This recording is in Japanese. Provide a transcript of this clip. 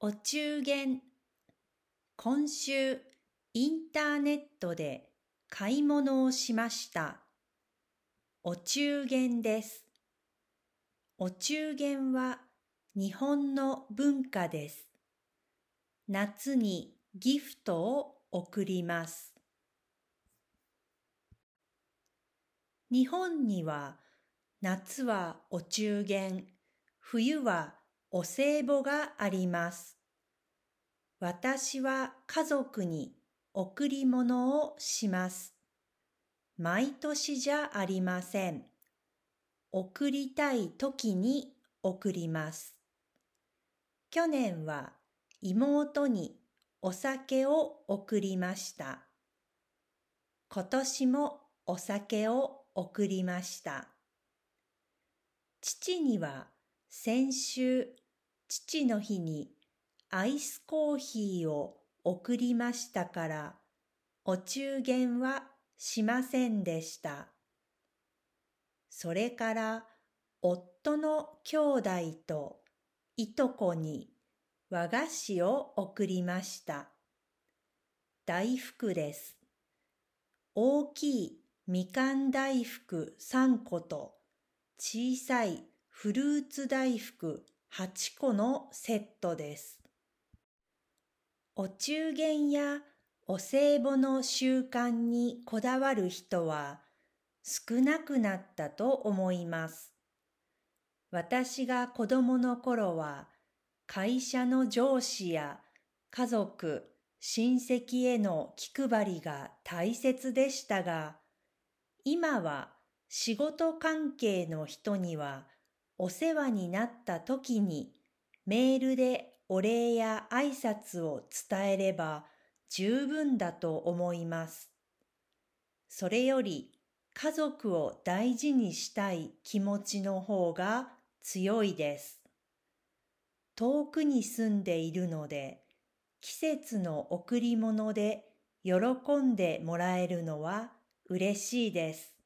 お中元今週インターネットで買い物をしました。お中元です。お中元は日本の文化です。夏にギフトを贈ります。日本には夏はお中元、冬はお歳暮があります。私は家族に贈り物をします。毎年じゃありません。贈りたい時に贈ります。去年は妹にお酒を贈りました。今年もお酒を贈りました。父には先週父の日にアイスコーヒーを贈りましたからお中元はしませんでした。それから夫の兄弟といとこに和菓子を贈りました。大福です。大きいみかん大福3個と小さいフルーツ大福8個のセットです。お中元やお歳暮の習慣にこだわる人は少なくなったと思います。私が子供の頃は会社の上司や家族、親戚への気配りが大切でしたが、今は仕事関係の人にはお世話になった時にメールでお礼や挨拶を伝えれば十分だと思います。それより家族を大事にしたい気持ちの方が強いです。遠くに住んでいるので季節の贈り物で喜んでもらえるのは嬉しいです。